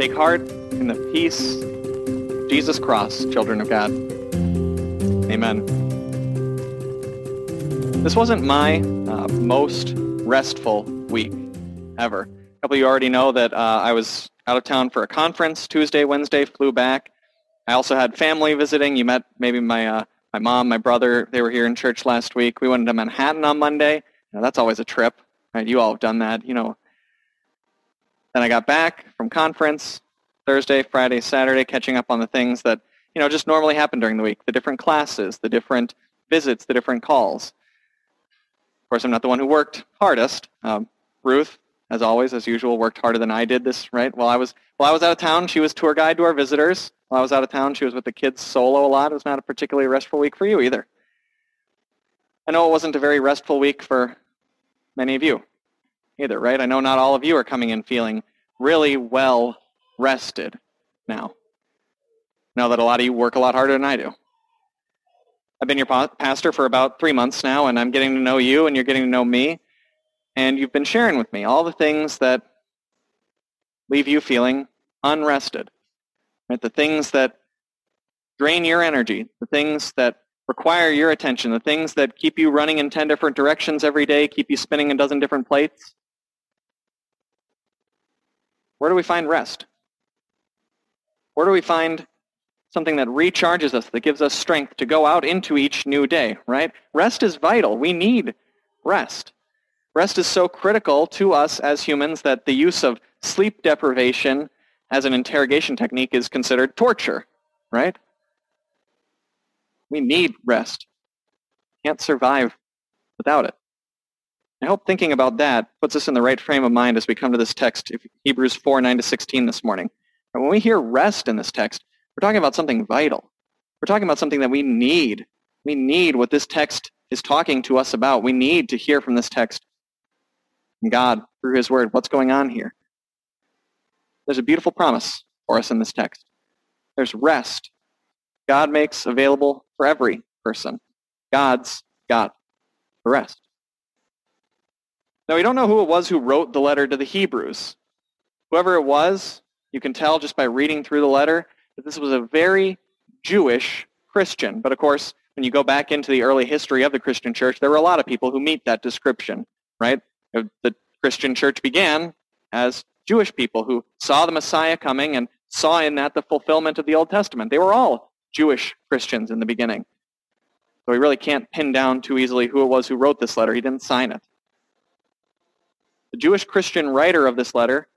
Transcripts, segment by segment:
Take heart in the peace Jesus cross, children of God. Amen. This wasn't my uh, most restful week ever. A couple of you already know that uh, I was out of town for a conference Tuesday, Wednesday, flew back. I also had family visiting. You met maybe my uh, my mom, my brother. They were here in church last week. We went to Manhattan on Monday. Now, that's always a trip. Right? You all have done that. You know, then I got back from conference Thursday, Friday, Saturday, catching up on the things that, you know, just normally happen during the week, the different classes, the different visits, the different calls. Of course, I'm not the one who worked hardest. Um, Ruth, as always, as usual, worked harder than I did this, right? While I was while I was out of town, she was tour guide to our visitors. While I was out of town, she was with the kids solo a lot. It was not a particularly restful week for you either. I know it wasn't a very restful week for many of you either, right? I know not all of you are coming in feeling really well rested now. Know that a lot of you work a lot harder than I do. I've been your pastor for about three months now, and I'm getting to know you, and you're getting to know me. And you've been sharing with me all the things that leave you feeling unrested. Right? The things that drain your energy, the things that require your attention, the things that keep you running in 10 different directions every day, keep you spinning a dozen different plates. Where do we find rest? Where do we find something that recharges us, that gives us strength to go out into each new day, right? Rest is vital. We need rest. Rest is so critical to us as humans that the use of sleep deprivation as an interrogation technique is considered torture, right? We need rest. Can't survive without it. I hope thinking about that puts us in the right frame of mind as we come to this text, Hebrews 4, 9 to 16 this morning. And when we hear rest in this text, we're talking about something vital. We're talking about something that we need. We need what this text is talking to us about. We need to hear from this text from God through his word. What's going on here? There's a beautiful promise for us in this text. There's rest. God makes available for every person. God's got the rest. Now, we don't know who it was who wrote the letter to the Hebrews. Whoever it was, you can tell just by reading through the letter that this was a very Jewish Christian. But of course, when you go back into the early history of the Christian church, there were a lot of people who meet that description, right? The Christian church began as Jewish people who saw the Messiah coming and saw in that the fulfillment of the Old Testament. They were all Jewish Christians in the beginning. So we really can't pin down too easily who it was who wrote this letter. He didn't sign it. The Jewish Christian writer of this letter,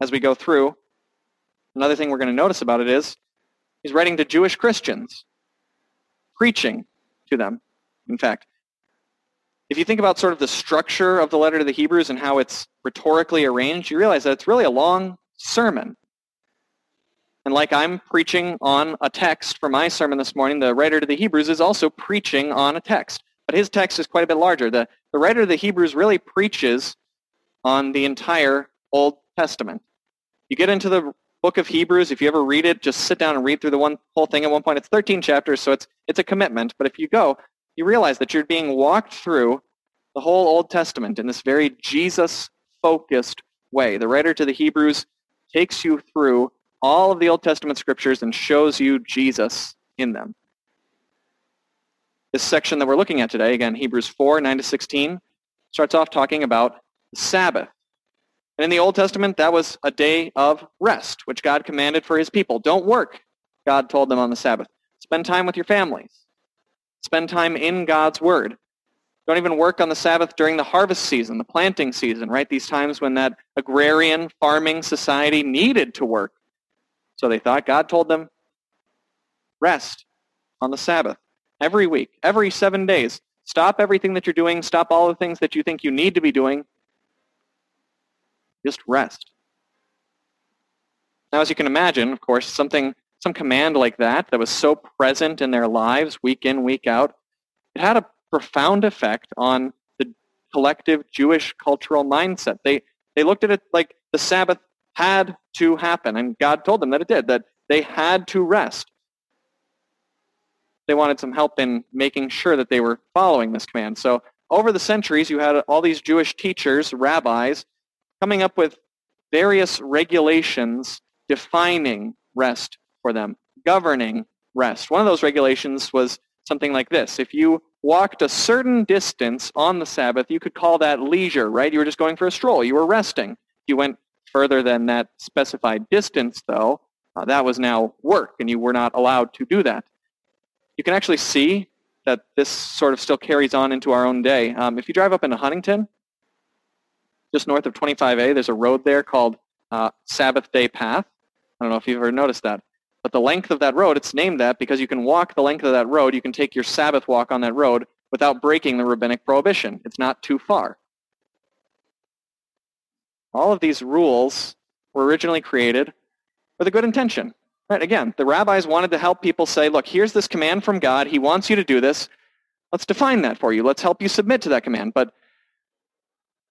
as we go through, another thing we're going to notice about it is he's writing to Jewish Christians, preaching to them, in fact. If you think about sort of the structure of the letter to the Hebrews and how it's rhetorically arranged, you realize that it's really a long sermon. And like I'm preaching on a text for my sermon this morning, the writer to the Hebrews is also preaching on a text. But his text is quite a bit larger. The, the writer of the Hebrews really preaches on the entire Old Testament. You get into the book of Hebrews, if you ever read it, just sit down and read through the one whole thing at one point. It's 13 chapters, so it's it's a commitment. But if you go, you realize that you're being walked through the whole Old Testament in this very Jesus-focused way. The writer to the Hebrews takes you through all of the Old Testament scriptures and shows you Jesus in them. This section that we're looking at today, again, Hebrews 4, 9 to 16, starts off talking about Sabbath. And in the Old Testament, that was a day of rest, which God commanded for his people. Don't work, God told them on the Sabbath. Spend time with your families. Spend time in God's Word. Don't even work on the Sabbath during the harvest season, the planting season, right? These times when that agrarian farming society needed to work. So they thought God told them, rest on the Sabbath every week, every seven days. Stop everything that you're doing. Stop all the things that you think you need to be doing just rest. Now, as you can imagine, of course, something, some command like that that was so present in their lives week in, week out, it had a profound effect on the collective Jewish cultural mindset. They, they looked at it like the Sabbath had to happen, and God told them that it did, that they had to rest. They wanted some help in making sure that they were following this command. So over the centuries, you had all these Jewish teachers, rabbis, coming up with various regulations defining rest for them, governing rest. One of those regulations was something like this. If you walked a certain distance on the Sabbath, you could call that leisure, right? You were just going for a stroll. You were resting. If you went further than that specified distance, though, uh, that was now work, and you were not allowed to do that. You can actually see that this sort of still carries on into our own day. Um, if you drive up into Huntington, just north of 25A, there's a road there called uh, Sabbath Day Path. I don't know if you've ever noticed that. But the length of that road, it's named that because you can walk the length of that road. You can take your Sabbath walk on that road without breaking the rabbinic prohibition. It's not too far. All of these rules were originally created with a good intention. Right? Again, the rabbis wanted to help people say, look, here's this command from God. He wants you to do this. Let's define that for you. Let's help you submit to that command. But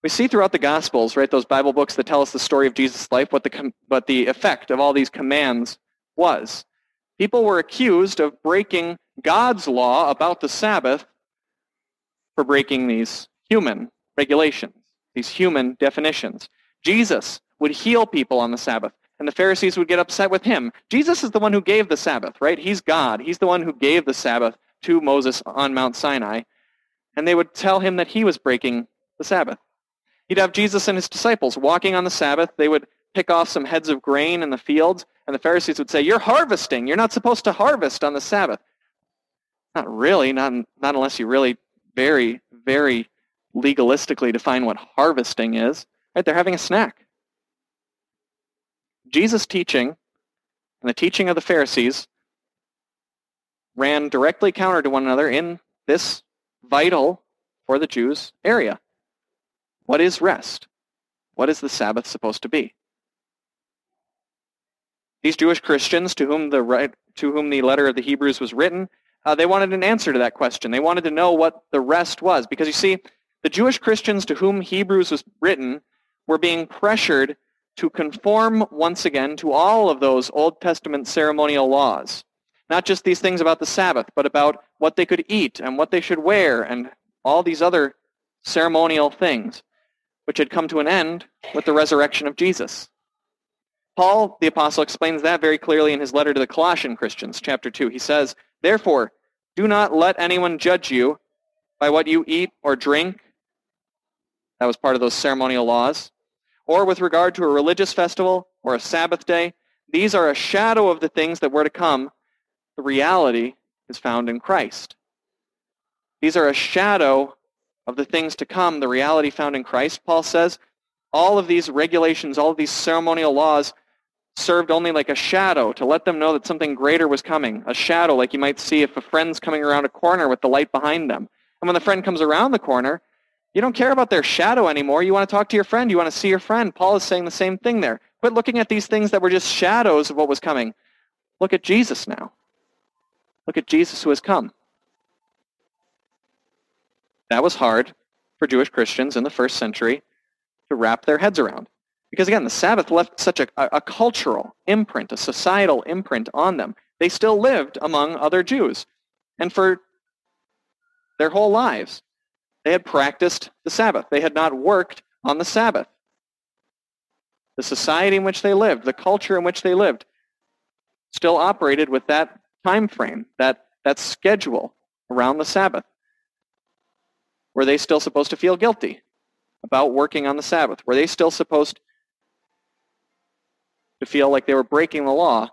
we see throughout the Gospels, right, those Bible books that tell us the story of Jesus' life, what the, what the effect of all these commands was. People were accused of breaking God's law about the Sabbath for breaking these human regulations, these human definitions. Jesus would heal people on the Sabbath, and the Pharisees would get upset with him. Jesus is the one who gave the Sabbath, right? He's God. He's the one who gave the Sabbath to Moses on Mount Sinai, and they would tell him that he was breaking the Sabbath. You'd have Jesus and his disciples walking on the Sabbath. They would pick off some heads of grain in the fields, and the Pharisees would say, you're harvesting. You're not supposed to harvest on the Sabbath. Not really, not, not unless you really very, very legalistically define what harvesting is. Right? They're having a snack. Jesus' teaching and the teaching of the Pharisees ran directly counter to one another in this vital for the Jews area. What is rest? What is the Sabbath supposed to be? These Jewish Christians to whom the, to whom the letter of the Hebrews was written, uh, they wanted an answer to that question. They wanted to know what the rest was. Because you see, the Jewish Christians to whom Hebrews was written were being pressured to conform once again to all of those Old Testament ceremonial laws. Not just these things about the Sabbath, but about what they could eat and what they should wear and all these other ceremonial things, which had come to an end with the resurrection of Jesus. Paul, the apostle, explains that very clearly in his letter to the Colossian Christians, chapter 2. He says, Therefore, do not let anyone judge you by what you eat or drink. That was part of those ceremonial laws. Or with regard to a religious festival or a Sabbath day. These are a shadow of the things that were to come. The reality is found in Christ. These are a shadow of the things to come, the reality found in Christ, Paul says. All of these regulations, all of these ceremonial laws served only like a shadow to let them know that something greater was coming. A shadow like you might see if a friend's coming around a corner with the light behind them. And when the friend comes around the corner, you don't care about their shadow anymore. You want to talk to your friend. You want to see your friend. Paul is saying the same thing there. Quit looking at these things that were just shadows of what was coming. Look at Jesus now. Look at Jesus who has come. That was hard for Jewish Christians in the first century to wrap their heads around. Because again, the Sabbath left such a, a cultural imprint, a societal imprint on them. They still lived among other Jews. And for their whole lives, they had practiced the Sabbath. They had not worked on the Sabbath. The society in which they lived, the culture in which they lived, still operated with that time frame, that, that schedule around the Sabbath. Were they still supposed to feel guilty about working on the Sabbath? Were they still supposed to feel like they were breaking the law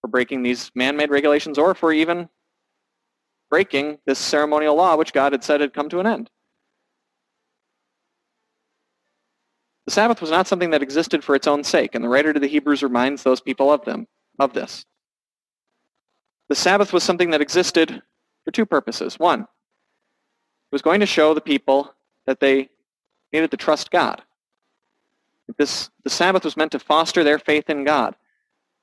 for breaking these man-made regulations or for even breaking this ceremonial law which God had said had come to an end. The Sabbath was not something that existed for its own sake, and the writer to the Hebrews reminds those people of them, of this. The Sabbath was something that existed for two purposes. One, it was going to show the people that they needed to trust God. This, the Sabbath was meant to foster their faith in God,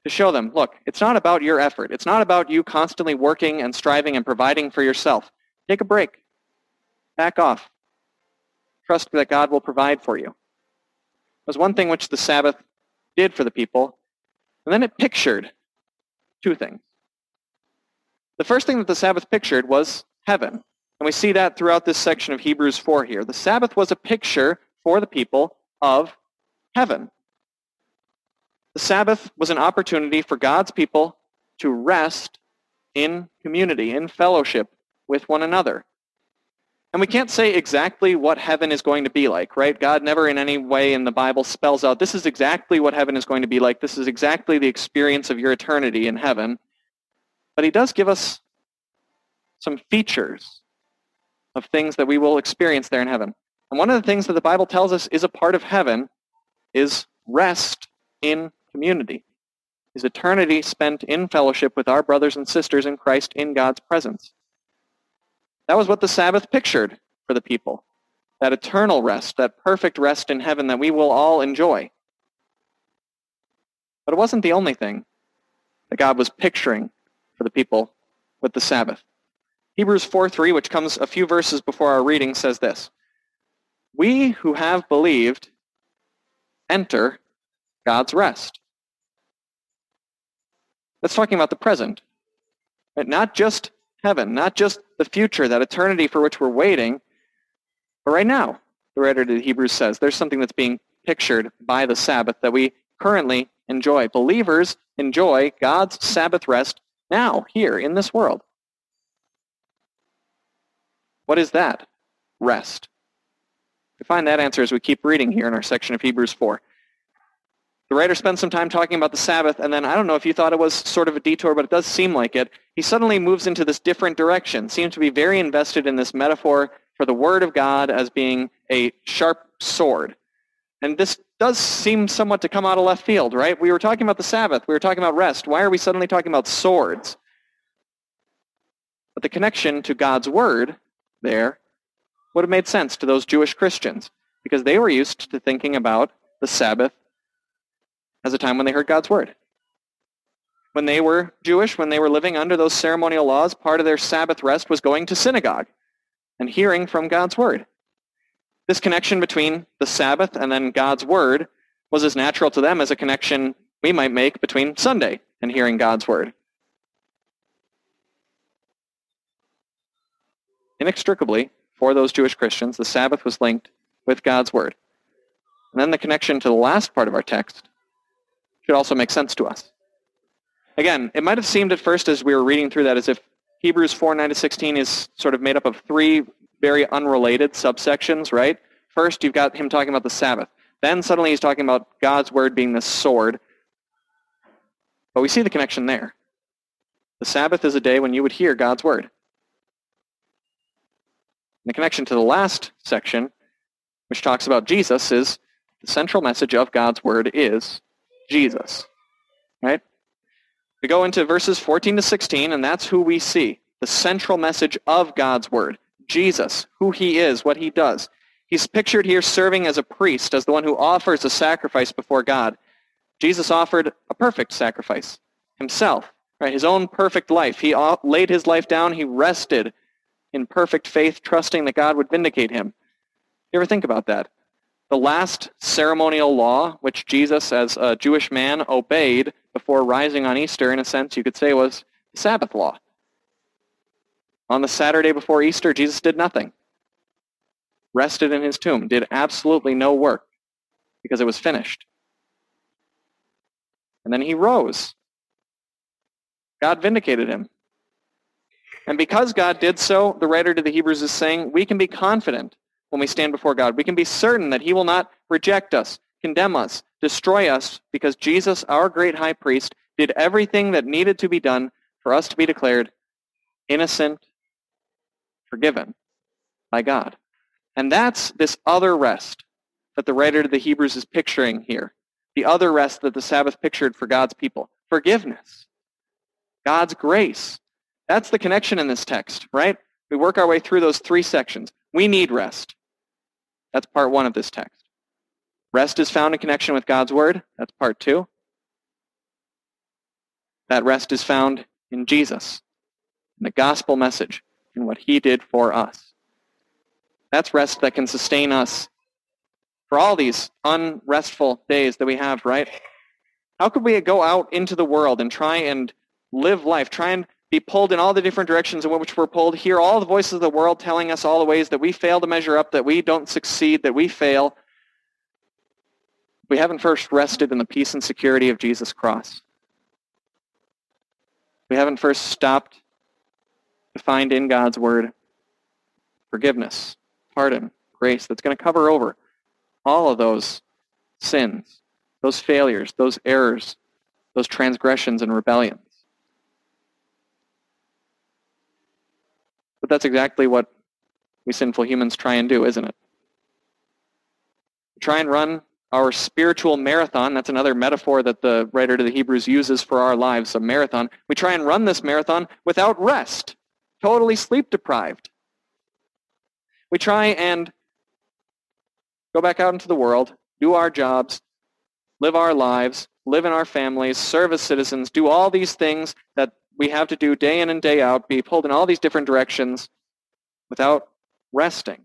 to show them, look, it's not about your effort. It's not about you constantly working and striving and providing for yourself. Take a break. Back off. Trust that God will provide for you. It was one thing which the Sabbath did for the people, and then it pictured two things. The first thing that the Sabbath pictured was heaven. And we see that throughout this section of Hebrews 4 here. The Sabbath was a picture for the people of heaven. The Sabbath was an opportunity for God's people to rest in community, in fellowship with one another. And we can't say exactly what heaven is going to be like, right? God never in any way in the Bible spells out, this is exactly what heaven is going to be like. This is exactly the experience of your eternity in heaven. But he does give us some features of things that we will experience there in heaven. And one of the things that the Bible tells us is a part of heaven is rest in community, is eternity spent in fellowship with our brothers and sisters in Christ in God's presence. That was what the Sabbath pictured for the people. That eternal rest, that perfect rest in heaven that we will all enjoy. But it wasn't the only thing that God was picturing for the people with the Sabbath. Hebrews 4.3, which comes a few verses before our reading, says this. We who have believed enter God's rest. That's talking about the present. But not just heaven, not just the future, that eternity for which we're waiting, but right now, the writer to the Hebrews says, there's something that's being pictured by the Sabbath that we currently enjoy. Believers enjoy God's Sabbath rest now, here, in this world. What is that? Rest. We find that answer as we keep reading here in our section of Hebrews 4. The writer spends some time talking about the Sabbath, and then I don't know if you thought it was sort of a detour, but it does seem like it. He suddenly moves into this different direction, seems to be very invested in this metaphor for the Word of God as being a sharp sword. And this does seem somewhat to come out of left field, right? We were talking about the Sabbath. We were talking about rest. Why are we suddenly talking about swords? But the connection to God's Word there would have made sense to those Jewish Christians because they were used to thinking about the Sabbath as a time when they heard God's word. When they were Jewish, when they were living under those ceremonial laws, part of their Sabbath rest was going to synagogue and hearing from God's word. This connection between the Sabbath and then God's word was as natural to them as a connection we might make between Sunday and hearing God's word. Inextricably, for those Jewish Christians, the Sabbath was linked with God's word. And then the connection to the last part of our text should also make sense to us. Again, it might have seemed at first as we were reading through that as if Hebrews 4, 9 to 16 is sort of made up of three very unrelated subsections, right? First, you've got him talking about the Sabbath. Then suddenly he's talking about God's word being the sword. But we see the connection there. The Sabbath is a day when you would hear God's word. The connection to the last section, which talks about Jesus, is the central message of God's word is Jesus. Right? We go into verses 14 to 16, and that's who we see. The central message of God's word. Jesus, who he is, what he does. He's pictured here serving as a priest, as the one who offers a sacrifice before God. Jesus offered a perfect sacrifice himself, right? his own perfect life. He laid his life down. He rested in perfect faith, trusting that God would vindicate him. You ever think about that? The last ceremonial law, which Jesus, as a Jewish man, obeyed before rising on Easter, in a sense, you could say, was the Sabbath law. On the Saturday before Easter, Jesus did nothing. Rested in his tomb, did absolutely no work because it was finished. And then he rose. God vindicated him. And because God did so, the writer to the Hebrews is saying, we can be confident when we stand before God. We can be certain that he will not reject us, condemn us, destroy us, because Jesus, our great high priest, did everything that needed to be done for us to be declared innocent, forgiven by God. And that's this other rest that the writer to the Hebrews is picturing here. The other rest that the Sabbath pictured for God's people. Forgiveness. God's grace. That's the connection in this text, right? We work our way through those three sections. We need rest. That's part one of this text. Rest is found in connection with God's word. That's part two. That rest is found in Jesus, in the gospel message, in what he did for us. That's rest that can sustain us for all these unrestful days that we have, right? How could we go out into the world and try and live life, try and be pulled in all the different directions in which we're pulled, hear all the voices of the world telling us all the ways that we fail to measure up, that we don't succeed, that we fail. we haven't first rested in the peace and security of Jesus' cross. We haven't first stopped to find in God's word forgiveness, pardon, grace that's going to cover over all of those sins, those failures, those errors, those transgressions and rebellions. But that's exactly what we sinful humans try and do, isn't it? We try and run our spiritual marathon. That's another metaphor that the writer to the Hebrews uses for our lives, a marathon. We try and run this marathon without rest, totally sleep deprived. We try and go back out into the world, do our jobs, live our lives, live in our families, serve as citizens, do all these things that we have to do day in and day out, be pulled in all these different directions without resting.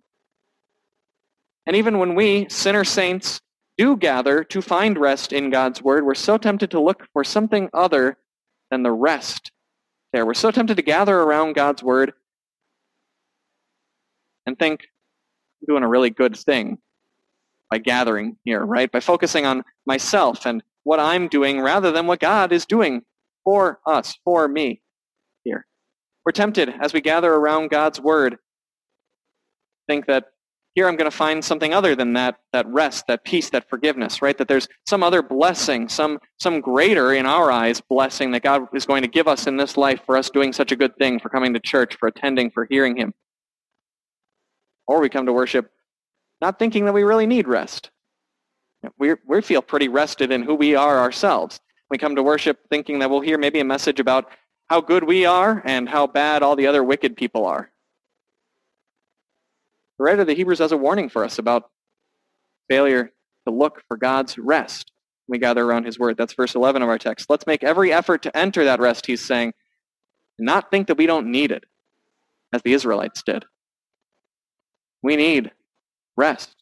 And even when we, sinner saints, do gather to find rest in God's Word, we're so tempted to look for something other than the rest there. We're so tempted to gather around God's Word and think, I'm doing a really good thing by gathering here, right? By focusing on myself and what I'm doing rather than what God is doing for us, for me here. We're tempted as we gather around God's Word, think that here I'm going to find something other than that, that rest, that peace, that forgiveness, right? That there's some other blessing, some, some greater in our eyes blessing that God is going to give us in this life for us doing such a good thing, for coming to church, for attending, for hearing him. Or we come to worship not thinking that we really need rest. We, we feel pretty rested in who we are ourselves. We come to worship thinking that we'll hear maybe a message about how good we are and how bad all the other wicked people are. The writer of the Hebrews has a warning for us about failure to look for God's rest. We gather around his word. That's verse 11 of our text. Let's make every effort to enter that rest, he's saying, not think that we don't need it, as the Israelites did. We need rest,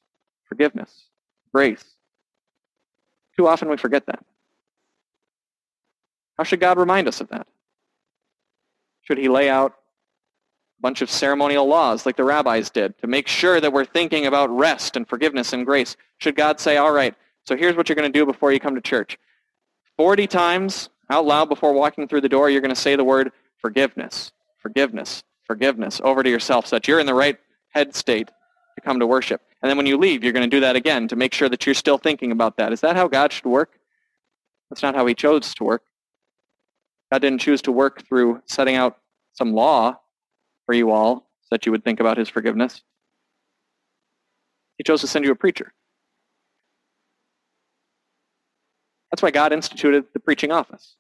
forgiveness, grace. Too often we forget that. How should God remind us of that? Should he lay out a bunch of ceremonial laws like the rabbis did to make sure that we're thinking about rest and forgiveness and grace. Should God say, all right, so here's what you're going to do before you come to church. 40 times out loud before walking through the door, you're going to say the word forgiveness, forgiveness, forgiveness over to yourself so that you're in the right head state to come to worship. And then when you leave, you're going to do that again to make sure that you're still thinking about that. Is that how God should work? That's not how he chose to work. God didn't choose to work through setting out some law for you all so that you would think about his forgiveness. He chose to send you a preacher. That's why God instituted the preaching office.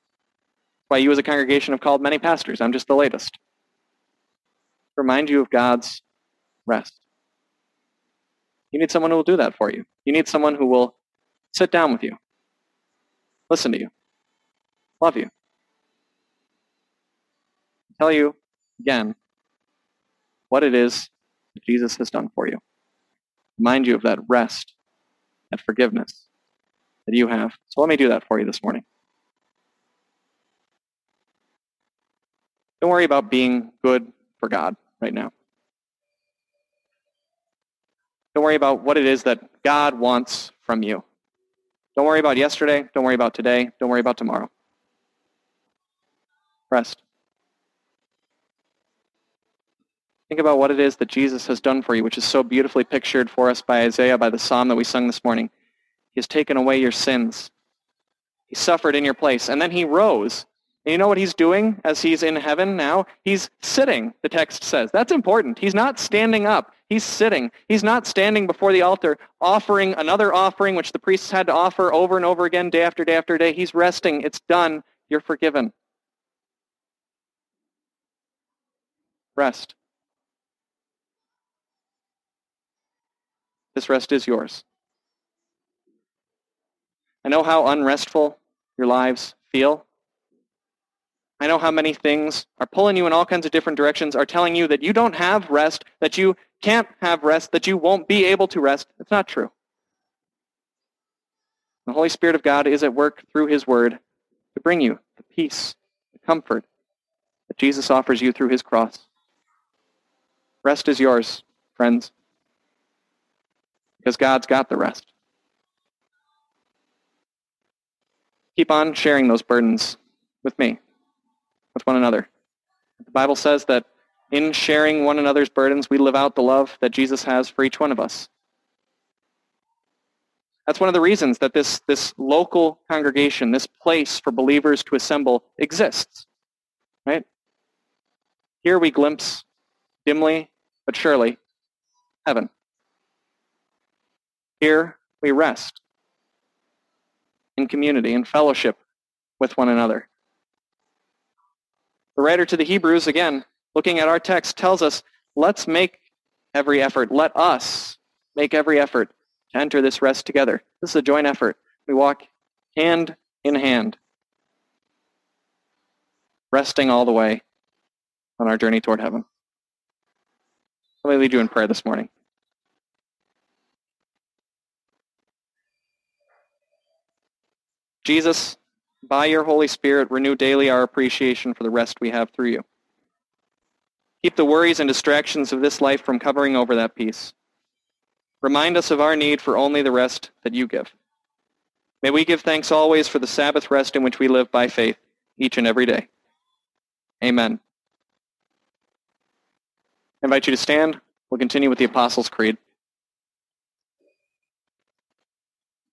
Why you as a congregation have called many pastors. I'm just the latest. Remind you of God's rest. You need someone who will do that for you. You need someone who will sit down with you, listen to you, love you, tell you again what it is that Jesus has done for you. Remind you of that rest, that forgiveness that you have. So let me do that for you this morning. Don't worry about being good for God right now. Don't worry about what it is that God wants from you. Don't worry about yesterday. Don't worry about today. Don't worry about tomorrow. Rest. Think about what it is that Jesus has done for you, which is so beautifully pictured for us by Isaiah, by the psalm that we sung this morning. He has taken away your sins. He suffered in your place. And then he rose. And you know what he's doing as he's in heaven now? He's sitting, the text says. That's important. He's not standing up. He's sitting. He's not standing before the altar offering another offering, which the priests had to offer over and over again, day after day after day. He's resting. It's done. You're forgiven. Rest. This rest is yours. I know how unrestful your lives feel. I know how many things are pulling you in all kinds of different directions, are telling you that you don't have rest, that you can't have rest, that you won't be able to rest. It's not true. The Holy Spirit of God is at work through his word to bring you the peace, the comfort that Jesus offers you through his cross. Rest is yours, friends because God's got the rest. keep on sharing those burdens with me, with one another. The Bible says that in sharing one another's burdens, we live out the love that Jesus has for each one of us. That's one of the reasons that this, this local congregation, this place for believers to assemble exists. Right? Here we glimpse dimly but surely heaven. Here we rest in community and fellowship with one another. The writer to the Hebrews, again, looking at our text, tells us, let's make every effort. Let us make every effort to enter this rest together. This is a joint effort. We walk hand in hand, resting all the way on our journey toward heaven. Let me lead you in prayer this morning. Jesus, by your Holy Spirit, renew daily our appreciation for the rest we have through you. Keep the worries and distractions of this life from covering over that peace. Remind us of our need for only the rest that you give. May we give thanks always for the Sabbath rest in which we live by faith each and every day. Amen. I invite you to stand. We'll continue with the Apostles' Creed.